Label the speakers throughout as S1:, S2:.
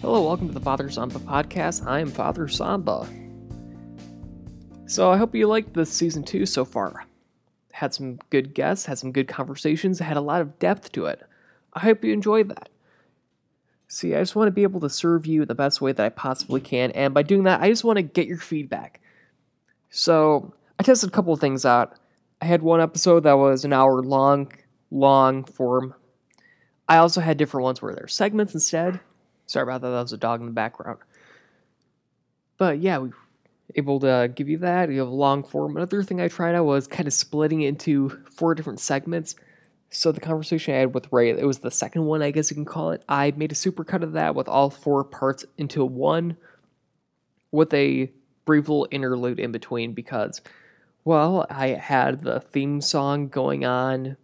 S1: Hello, welcome to the Father Samba podcast. I am Father Samba. So I hope you liked this season two so far. Had some good guests, had some good conversations, had a lot of depth to it. I hope you enjoyed that. See, I just want to be able to serve you the best way that I possibly can, and by doing that, I just want to get your feedback. So I tested a couple of things out. I had one episode that was an hour long, long form. I also had different ones where there's segments instead. Sorry about that. That was a dog in the background. But yeah, we able to give you that. You have a long form. Another thing I tried out was kind of splitting it into four different segments. So the conversation I had with Ray, it was the second one, I guess you can call it. I made a supercut of that with all four parts into one with a brief little interlude in between because, well, I had the theme song going on.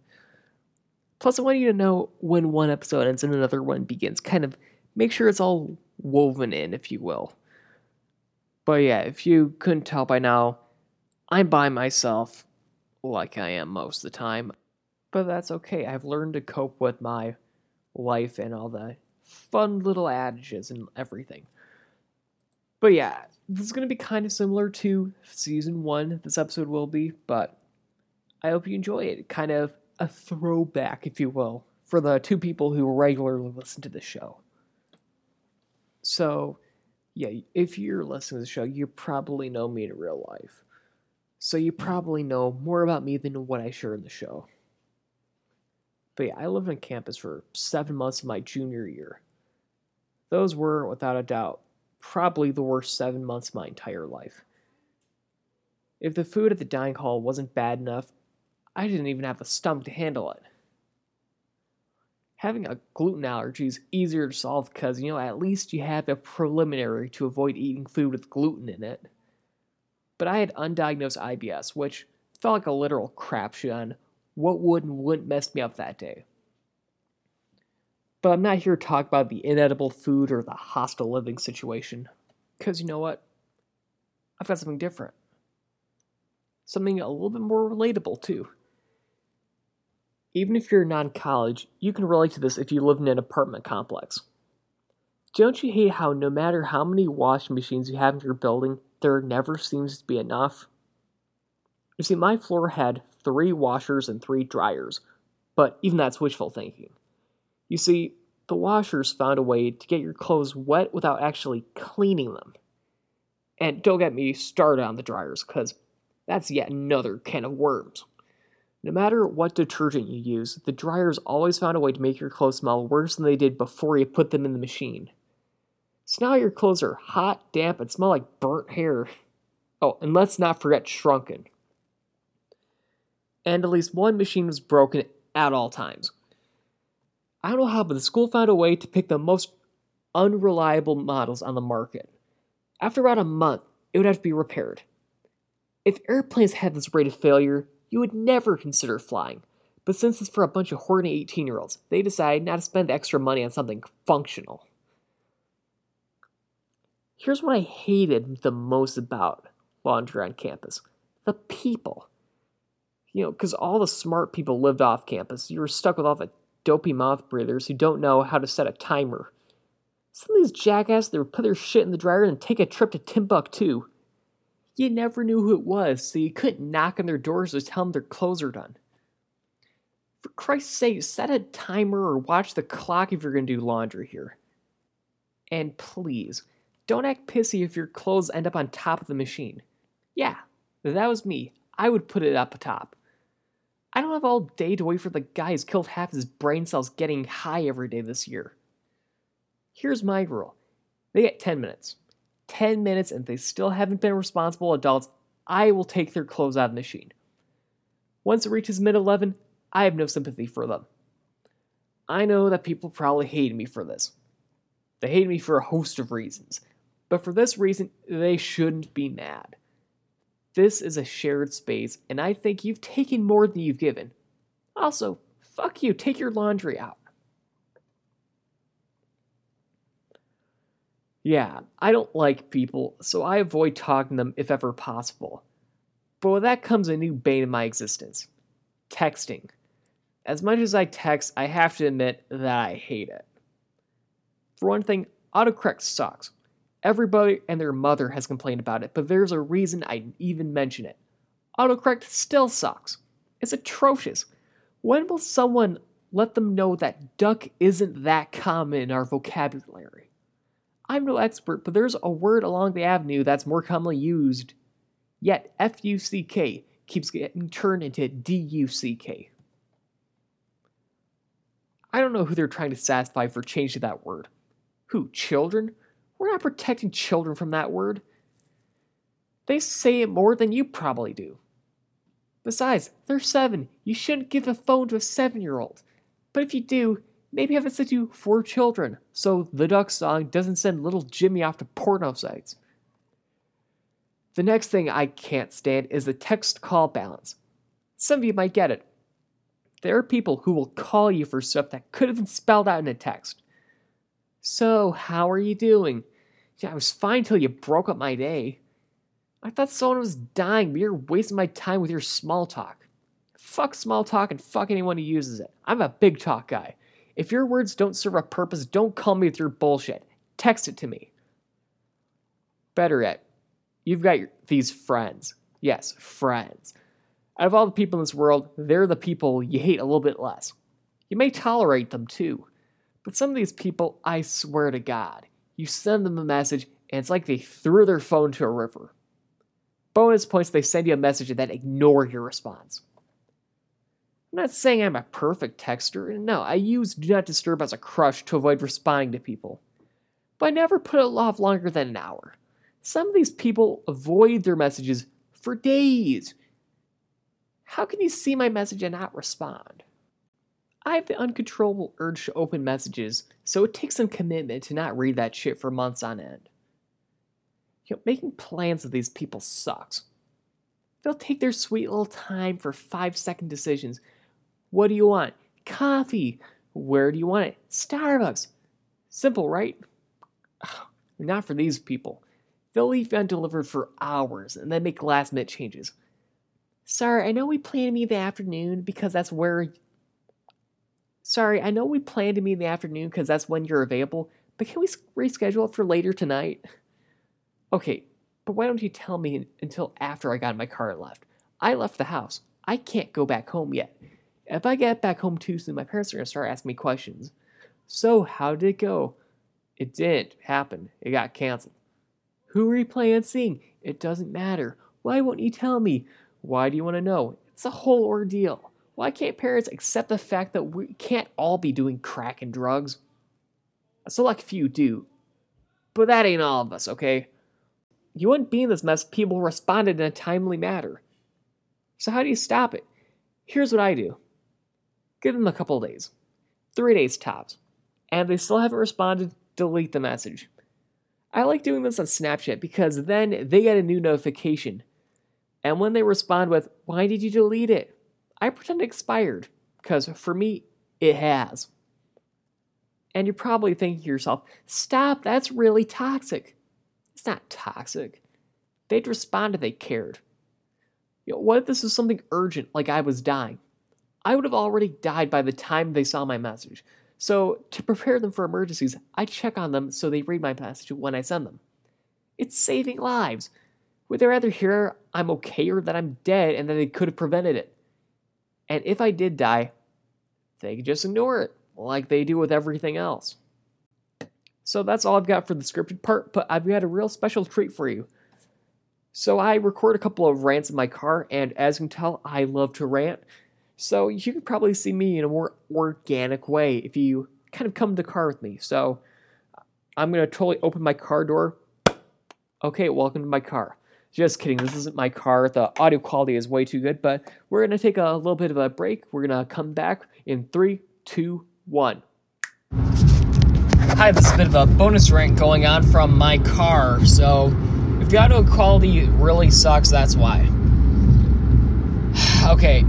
S1: Plus, I want you to know when one episode ends and another one begins. Kind of make sure it's all woven in, if you will. But yeah, if you couldn't tell by now, I'm by myself, like I am most of the time. But that's okay. I've learned to cope with my life and all the fun little adages and everything. But yeah, this is going to be kind of similar to season one, this episode will be, but I hope you enjoy it. Kind of a throwback, if you will, for the two people who regularly listen to the show. So, yeah, if you're listening to the show, you probably know me in real life. So you probably know more about me than what I share in the show. But yeah, I lived on campus for seven months of my junior year. Those were, without a doubt, probably the worst seven months of my entire life. If the food at the dining hall wasn't bad enough, I didn't even have the stomach to handle it. Having a gluten allergy is easier to solve because, you know, at least you have a preliminary to avoid eating food with gluten in it. But I had undiagnosed IBS, which felt like a literal crapshoot on what would and wouldn't mess me up that day. But I'm not here to talk about the inedible food or the hostile living situation. Because you know what? I've got something different. Something a little bit more relatable, too. Even if you're non college, you can relate to this if you live in an apartment complex. Don't you hate how no matter how many washing machines you have in your building, there never seems to be enough? You see, my floor had three washers and three dryers, but even that's wishful thinking. You see, the washers found a way to get your clothes wet without actually cleaning them. And don't get me started on the dryers, because that's yet another can of worms. No matter what detergent you use, the dryers always found a way to make your clothes smell worse than they did before you put them in the machine. So now your clothes are hot, damp, and smell like burnt hair. Oh, and let's not forget shrunken. And at least one machine was broken at all times. I don't know how, but the school found a way to pick the most unreliable models on the market. After about a month, it would have to be repaired. If airplanes had this rate of failure, you would never consider flying. But since it's for a bunch of horny 18 year olds, they decide not to spend extra money on something functional. Here's what I hated the most about laundry on campus the people. You know, because all the smart people lived off campus. You were stuck with all the dopey mouth breathers who don't know how to set a timer. Some of these jackasses that would put their shit in the dryer and take a trip to Timbuktu. You never knew who it was, so you couldn't knock on their doors or tell them their clothes are done. For Christ's sake, set a timer or watch the clock if you're going to do laundry here. And please, don't act pissy if your clothes end up on top of the machine. Yeah, that was me. I would put it up top. I don't have all day to wait for the guy who's killed half his brain cells getting high every day this year. Here's my rule they get 10 minutes. 10 minutes and they still haven't been responsible adults, I will take their clothes out of the machine. Once it reaches mid 11, I have no sympathy for them. I know that people probably hate me for this. They hate me for a host of reasons, but for this reason, they shouldn't be mad. This is a shared space, and I think you've taken more than you've given. Also, fuck you, take your laundry out. Yeah, I don't like people, so I avoid talking to them if ever possible. But with that comes a new bane of my existence texting. As much as I text, I have to admit that I hate it. For one thing, autocorrect sucks. Everybody and their mother has complained about it, but there's a reason I even mention it. Autocorrect still sucks. It's atrocious. When will someone let them know that duck isn't that common in our vocabulary? I'm no expert, but there's a word along the avenue that's more commonly used. Yet F U C K keeps getting turned into D U C K. I don't know who they're trying to satisfy for changing that word. Who, children? We're not protecting children from that word. They say it more than you probably do. Besides, they're seven. You shouldn't give a phone to a seven year old. But if you do, maybe have set to for children, so the duck song doesn't send little Jimmy off to porno sites. The next thing I can't stand is the text call balance. Some of you might get it. There are people who will call you for stuff that could have been spelled out in a text. So, how are you doing? Yeah, I was fine till you broke up my day. I thought someone was dying, but you're wasting my time with your small talk. Fuck small talk and fuck anyone who uses it. I'm a big talk guy. If your words don't serve a purpose, don't call me with your bullshit. Text it to me. Better yet, you've got your, these friends. Yes, friends. Out of all the people in this world, they're the people you hate a little bit less. You may tolerate them too, but some of these people, I swear to God, you send them a message and it's like they threw their phone to a river. Bonus points, they send you a message and then ignore your response. I'm not saying I'm a perfect texter. No, I use Do Not Disturb as a crush to avoid responding to people. But I never put it off longer than an hour. Some of these people avoid their messages for days. How can you see my message and not respond? I have the uncontrollable urge to open messages, so it takes some commitment to not read that shit for months on end. You know, making plans with these people sucks. They'll take their sweet little time for five second decisions. What do you want? Coffee. Where do you want it? Starbucks. Simple, right? Not for these people. They'll leave you undelivered for hours and then make last minute changes. Sorry, I know we planned to meet in the afternoon because that's where Sorry, I know we planned to meet in the afternoon because that's when you're available, but can we reschedule it for later tonight? Okay, but why don't you tell me until after I got in my car and left? I left the house. I can't go back home yet. If I get back home too soon, my parents are going to start asking me questions. So, how did it go? It didn't happen. It got canceled. Who are you planning on seeing? It doesn't matter. Why won't you tell me? Why do you want to know? It's a whole ordeal. Why can't parents accept the fact that we can't all be doing crack and drugs? A select few do. But that ain't all of us, okay? You wouldn't be in this mess if people responded in a timely manner. So how do you stop it? Here's what I do. Give them a couple days. Three days tops. And if they still haven't responded, delete the message. I like doing this on Snapchat because then they get a new notification. And when they respond with, Why did you delete it? I pretend it expired, because for me, it has. And you're probably thinking to yourself, stop, that's really toxic. It's not toxic. They'd respond if they cared. You know, what if this was something urgent, like I was dying? I would have already died by the time they saw my message. So, to prepare them for emergencies, I check on them so they read my message when I send them. It's saving lives. Would they rather hear I'm okay or that I'm dead and that they could have prevented it? And if I did die, they could just ignore it, like they do with everything else. So that's all I've got for the scripted part, but I've got a real special treat for you. So I record a couple of rants in my car, and as you can tell, I love to rant. So you could probably see me in a more organic way if you kind of come to the car with me. So uh, I'm going to totally open my car door. Okay, welcome to my car. Just kidding, this isn't my car. The audio quality is way too good, but we're going to take a little bit of a break. We're going to come back in three, two, one. Hi, this is a bit of a bonus rant going on from my car. So, if the audio quality really sucks, that's why. okay,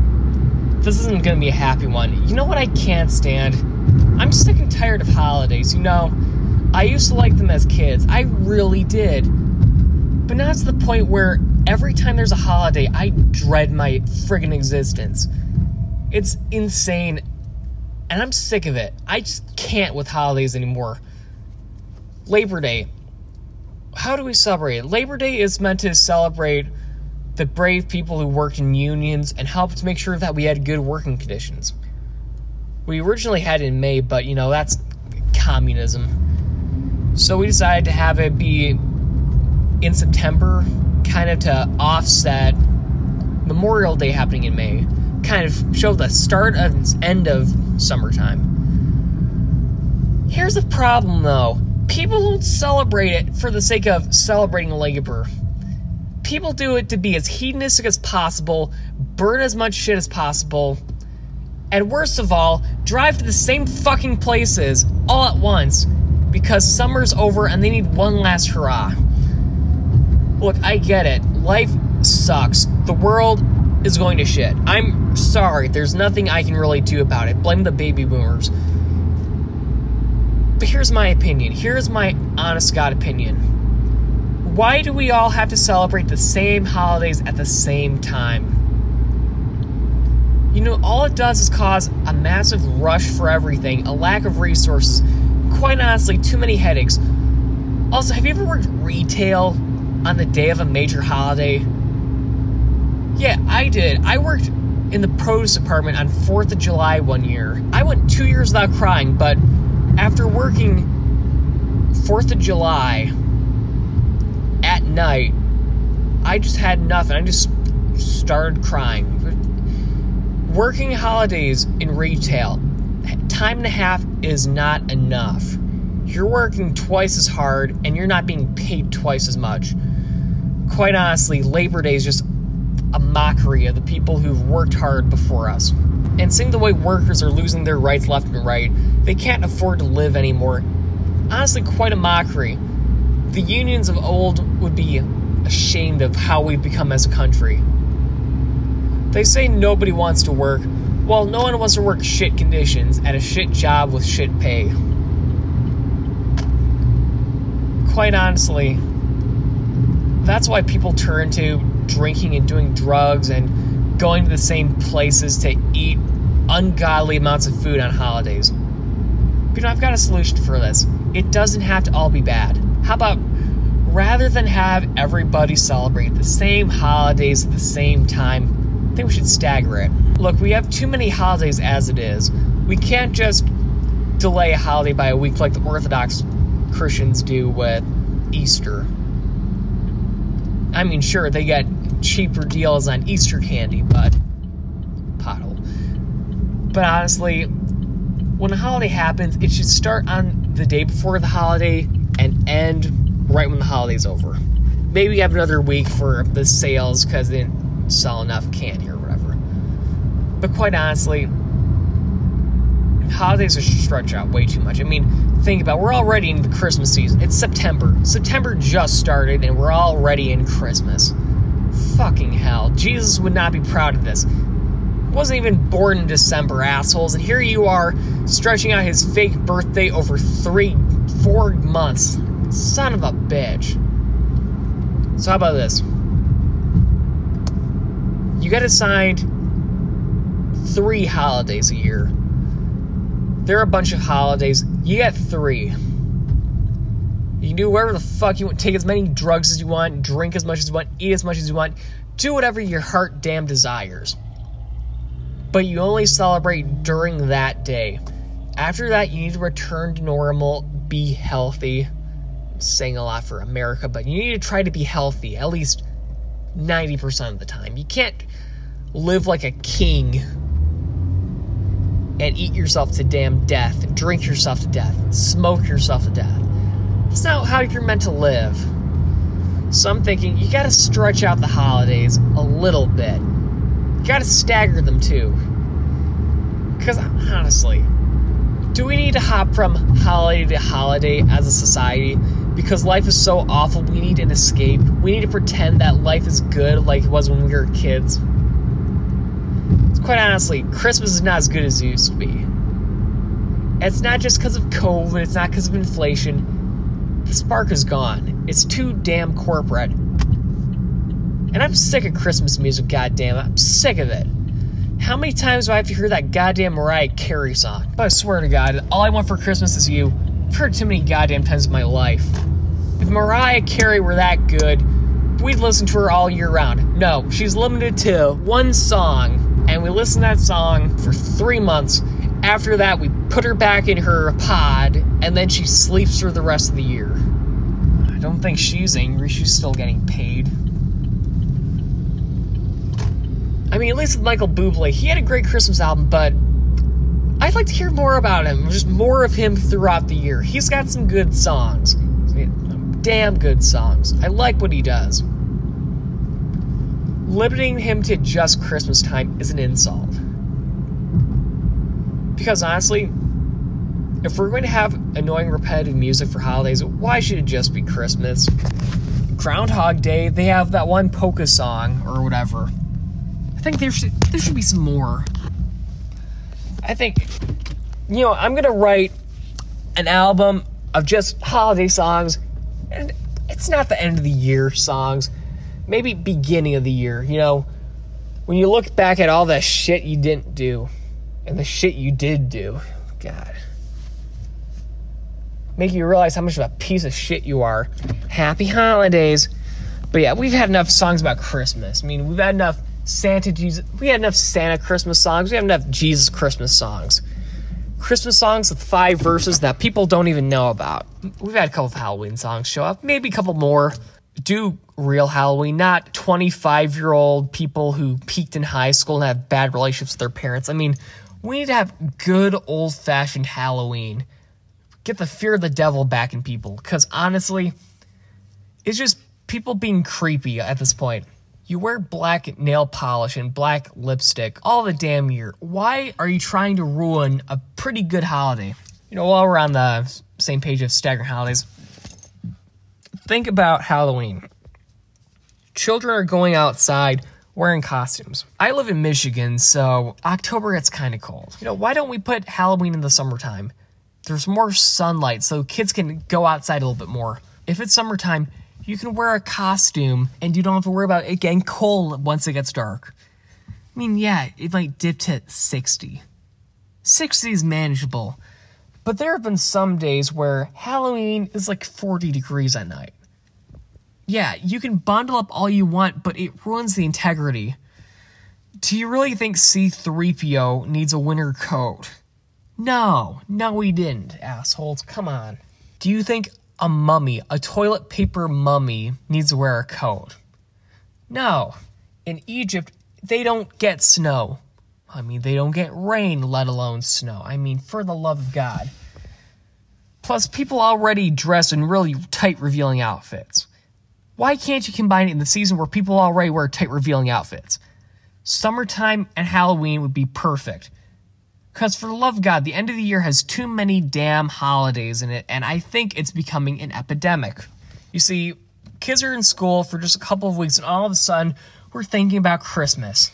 S1: this isn't going to be a happy one. You know what I can't stand? I'm sick and tired of holidays. You know, I used to like them as kids. I really did. But now it's the point where every time there's a holiday, I dread my friggin' existence. It's insane. And I'm sick of it. I just can't with holidays anymore. Labor Day. How do we celebrate? Labor Day is meant to celebrate the brave people who worked in unions and helped make sure that we had good working conditions. We originally had it in May, but you know, that's communism. So we decided to have it be in September, kind of to offset Memorial Day happening in May, kind of show the start and end of summertime. Here's the problem though people don't celebrate it for the sake of celebrating labor. People do it to be as hedonistic as possible, burn as much shit as possible, and worst of all, drive to the same fucking places all at once because summer's over and they need one last hurrah. Look, I get it. Life sucks. The world is going to shit. I'm sorry. There's nothing I can really do about it. Blame the baby boomers. But here's my opinion. Here's my honest God opinion. Why do we all have to celebrate the same holidays at the same time? You know, all it does is cause a massive rush for everything, a lack of resources, quite honestly, too many headaches. Also, have you ever worked retail on the day of a major holiday? Yeah, I did. I worked in the produce department on 4th of July one year. I went two years without crying, but after working 4th of July at night, I just had nothing. I just started crying working holidays in retail, time and a half is not enough. You're working twice as hard and you're not being paid twice as much. Quite honestly, Labor Day is just a mockery of the people who've worked hard before us. And seeing the way workers are losing their rights left and right, they can't afford to live anymore. Honestly, quite a mockery. The unions of old would be ashamed of how we've become as a country. They say nobody wants to work. Well, no one wants to work shit conditions at a shit job with shit pay. Quite honestly, that's why people turn to drinking and doing drugs and going to the same places to eat ungodly amounts of food on holidays. But you know, I've got a solution for this. It doesn't have to all be bad. How about rather than have everybody celebrate the same holidays at the same time, I think we should stagger it. Look, we have too many holidays as it is. We can't just delay a holiday by a week like the Orthodox Christians do with Easter. I mean, sure, they get cheaper deals on Easter candy, but pothole. But honestly, when a holiday happens, it should start on the day before the holiday and end right when the holiday's over. Maybe have another week for the sales because they didn't sell enough candy or whatever. But quite honestly, holidays are stretched out way too much. I mean, think about it, we're already in the Christmas season. It's September. September just started and we're already in Christmas. Fucking hell. Jesus would not be proud of this. Wasn't even born in December, assholes, and here you are stretching out his fake birthday over three, four months. Son of a bitch. So how about this? you get assigned three holidays a year. There are a bunch of holidays. You get three. You can do whatever the fuck you want. Take as many drugs as you want, drink as much as you want, eat as much as you want, do whatever your heart damn desires. But you only celebrate during that day. After that, you need to return to normal, be healthy. I'm saying a lot for America, but you need to try to be healthy at least 90% of the time. You can't live like a king and eat yourself to damn death, drink yourself to death, smoke yourself to death. That's not how you're meant to live. So I'm thinking you gotta stretch out the holidays a little bit. You gotta stagger them too. Because honestly, do we need to hop from holiday to holiday as a society? Because life is so awful, we need an escape. We need to pretend that life is good like it was when we were kids quite honestly, Christmas is not as good as it used to be. It's not just because of COVID, it's not because of inflation. The spark is gone. It's too damn corporate. And I'm sick of Christmas music, goddamn. I'm sick of it. How many times do I have to hear that goddamn Mariah Carey song? But I swear to God, all I want for Christmas is you. I've heard too many goddamn times in my life. If Mariah Carey were that good, we'd listen to her all year round. No, she's limited to one song, and we listen to that song for three months. After that, we put her back in her pod, and then she sleeps through the rest of the year. I don't think she's angry, she's still getting paid. I mean, at least with Michael Bublé, he had a great Christmas album, but I'd like to hear more about him, just more of him throughout the year. He's got some good songs, damn good songs. I like what he does. Limiting him to just Christmas time is an insult. Because honestly, if we're going to have annoying repetitive music for holidays, why should it just be Christmas? Groundhog Day, they have that one polka song or whatever. Think there should there should be some more. I think, you know, I'm gonna write an album of just holiday songs, and it's not the end of the year songs. Maybe beginning of the year. You know, when you look back at all the shit you didn't do, and the shit you did do, God, make you realize how much of a piece of shit you are. Happy holidays. But yeah, we've had enough songs about Christmas. I mean, we've had enough Santa Jesus. We had enough Santa Christmas songs. We have enough Jesus Christmas songs. Christmas songs with five verses that people don't even know about. We've had a couple of Halloween songs show up, maybe a couple more. Do real Halloween, not 25 year old people who peaked in high school and have bad relationships with their parents. I mean, we need to have good old fashioned Halloween. Get the fear of the devil back in people. Because honestly, it's just people being creepy at this point. You wear black nail polish and black lipstick all the damn year. Why are you trying to ruin a pretty good holiday? You know, while we're on the same page of staggering holidays, think about Halloween. Children are going outside wearing costumes. I live in Michigan, so October gets kind of cold. You know, why don't we put Halloween in the summertime? There's more sunlight, so kids can go outside a little bit more. If it's summertime, you can wear a costume and you don't have to worry about it getting cold once it gets dark. I mean, yeah, it might dip to 60. 60 is manageable. But there have been some days where Halloween is like 40 degrees at night. Yeah, you can bundle up all you want, but it ruins the integrity. Do you really think C3PO needs a winter coat? No, no, he didn't, assholes. Come on. Do you think a mummy, a toilet paper mummy, needs to wear a coat. No. In Egypt, they don't get snow. I mean, they don't get rain, let alone snow. I mean, for the love of God. Plus, people already dress in really tight, revealing outfits. Why can't you combine it in the season where people already wear tight, revealing outfits? Summertime and Halloween would be perfect. Because for the love of God, the end of the year has too many damn holidays in it, and I think it's becoming an epidemic. You see, kids are in school for just a couple of weeks, and all of a sudden, we're thinking about Christmas.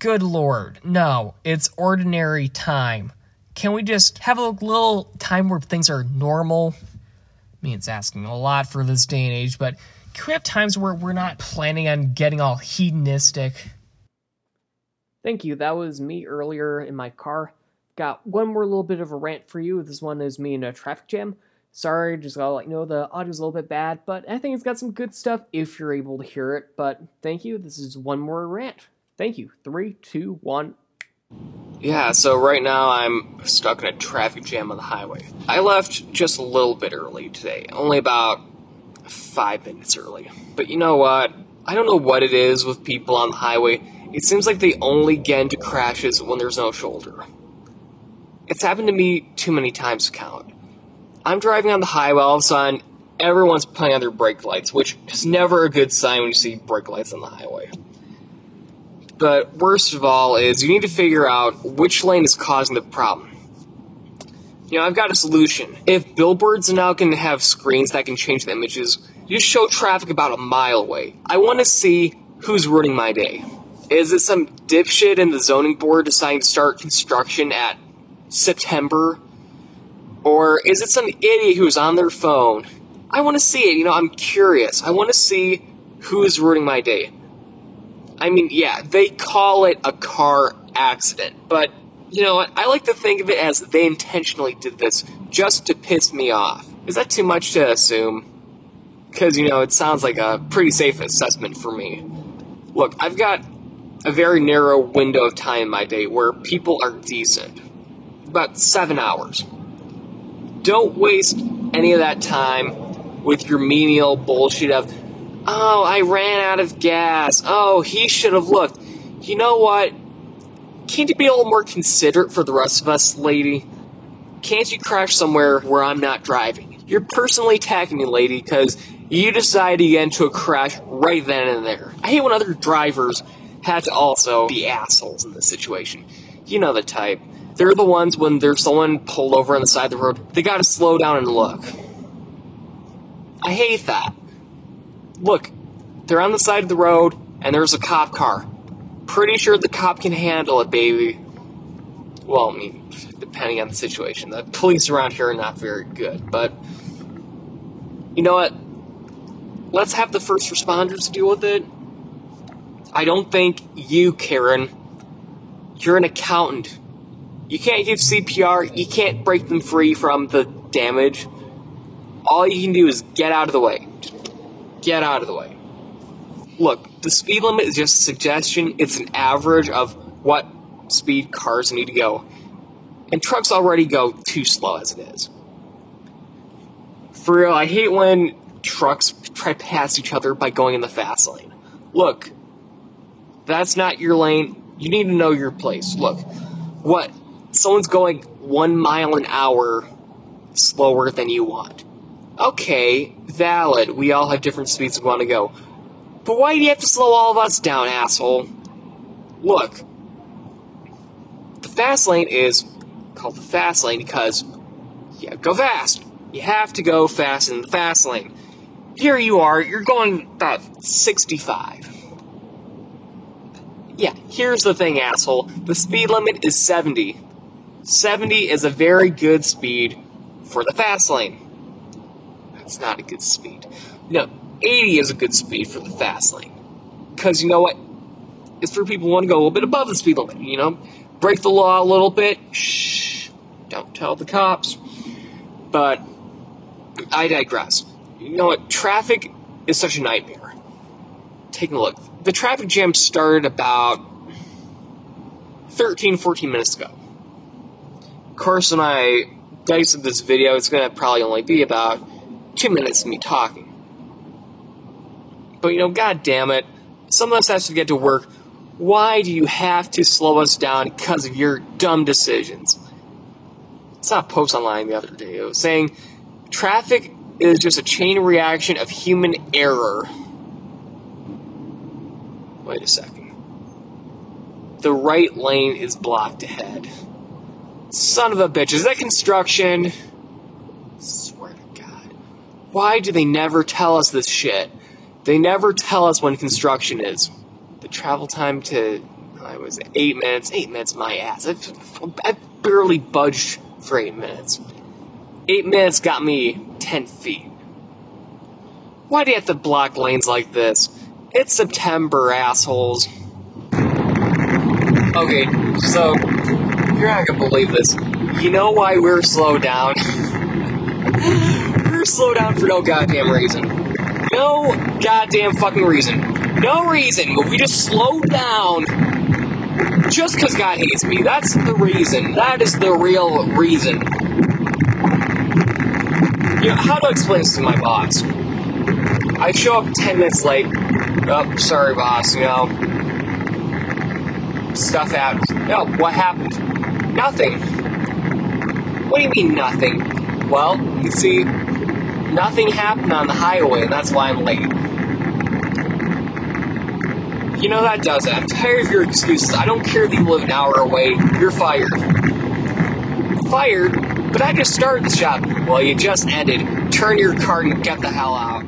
S1: Good Lord, no, it's ordinary time. Can we just have a little time where things are normal? I mean, it's asking a lot for this day and age, but can we have times where we're not planning on getting all hedonistic? Thank you. That was me earlier in my car got one more little bit of a rant for you. This one is me in a traffic jam. Sorry, just gotta let you know the audio's a little bit bad, but I think it's got some good stuff if you're able to hear it. But thank you. This is one more rant. Thank you. Three, two, one.
S2: Yeah, so right now I'm stuck in a traffic jam on the highway. I left just a little bit early today, only about five minutes early. But you know what? I don't know what it is with people on the highway. It seems like they only get into crashes when there's no shoulder. It's happened to me too many times to count. I'm driving on the highway, all of a sudden, everyone's putting on their brake lights, which is never a good sign when you see brake lights on the highway. But worst of all is you need to figure out which lane is causing the problem. You know, I've got a solution. If billboards now can have screens that can change the images, you just show traffic about a mile away. I want to see who's ruining my day. Is it some dipshit in the zoning board deciding to start construction at September? Or is it some idiot who's on their phone? I want to see it. You know, I'm curious. I want to see who's ruining my day. I mean, yeah, they call it a car accident, but you know? I like to think of it as they intentionally did this just to piss me off. Is that too much to assume? Because, you know, it sounds like a pretty safe assessment for me. Look, I've got a very narrow window of time in my day where people are decent. About seven hours. Don't waste any of that time with your menial bullshit of, oh, I ran out of gas. Oh, he should have looked. You know what? Can't you be a little more considerate for the rest of us, lady? Can't you crash somewhere where I'm not driving? You're personally attacking me, lady, because you decided to get into a crash right then and there. I hate when other drivers have to also be assholes in this situation. You know the type. They're the ones when there's someone pulled over on the side of the road, they gotta slow down and look. I hate that. Look, they're on the side of the road, and there's a cop car. Pretty sure the cop can handle it, baby. Well, I mean, depending on the situation. The police around here are not very good, but you know what? Let's have the first responders deal with it. I don't think you, Karen, you're an accountant. You can't give CPR, you can't break them free from the damage. All you can do is get out of the way. Just get out of the way. Look, the speed limit is just a suggestion, it's an average of what speed cars need to go. And trucks already go too slow as it is. For real, I hate when trucks try to pass each other by going in the fast lane. Look, that's not your lane. You need to know your place. Look, what? Someone's going one mile an hour slower than you want. Okay, valid. We all have different speeds we want to go. But why do you have to slow all of us down, asshole? Look, the fast lane is called the fast lane because you go fast. You have to go fast in the fast lane. Here you are, you're going about 65. Yeah, here's the thing, asshole. The speed limit is 70. 70 is a very good speed for the fast lane. That's not a good speed. No, 80 is a good speed for the fast lane. Because you know what? It's for people who want to go a little bit above the speed limit, you know? Break the law a little bit. Shh. Don't tell the cops. But I digress. You know what? Traffic is such a nightmare. Taking a look the traffic jam started about 13, 14 minutes ago. Course, when I dice this video, it's going to probably only be about two minutes of me talking. But you know, god damn it, some of us have to get to work. Why do you have to slow us down because of your dumb decisions? I saw a post online the other day. It was saying traffic is just a chain reaction of human error. Wait a second. The right lane is blocked ahead. Son of a bitch, is that construction? Swear to God. Why do they never tell us this shit? They never tell us when construction is. The travel time to, I was eight minutes. Eight minutes, my ass. I, I barely budged for eight minutes. Eight minutes got me ten feet. Why do you have to block lanes like this? It's September, assholes. Okay, so you're not gonna believe this. You know why we're slowed down? we're slowed down for no goddamn reason. No goddamn fucking reason. No reason, but we just slowed down just because God hates me. That's the reason. That is the real reason. You know, how do I explain this to my boss? I show up 10 minutes late. Oh, sorry, boss, you know. Stuff happens. No, oh, what happened? Nothing. What do you mean, nothing? Well, you see, nothing happened on the highway, and that's why I'm late. You know, that does it. I'm tired of your excuses. I don't care that you live an hour away. You're fired. Fired? But I just started the job. Well, you just ended. Turn your card and get the hell out.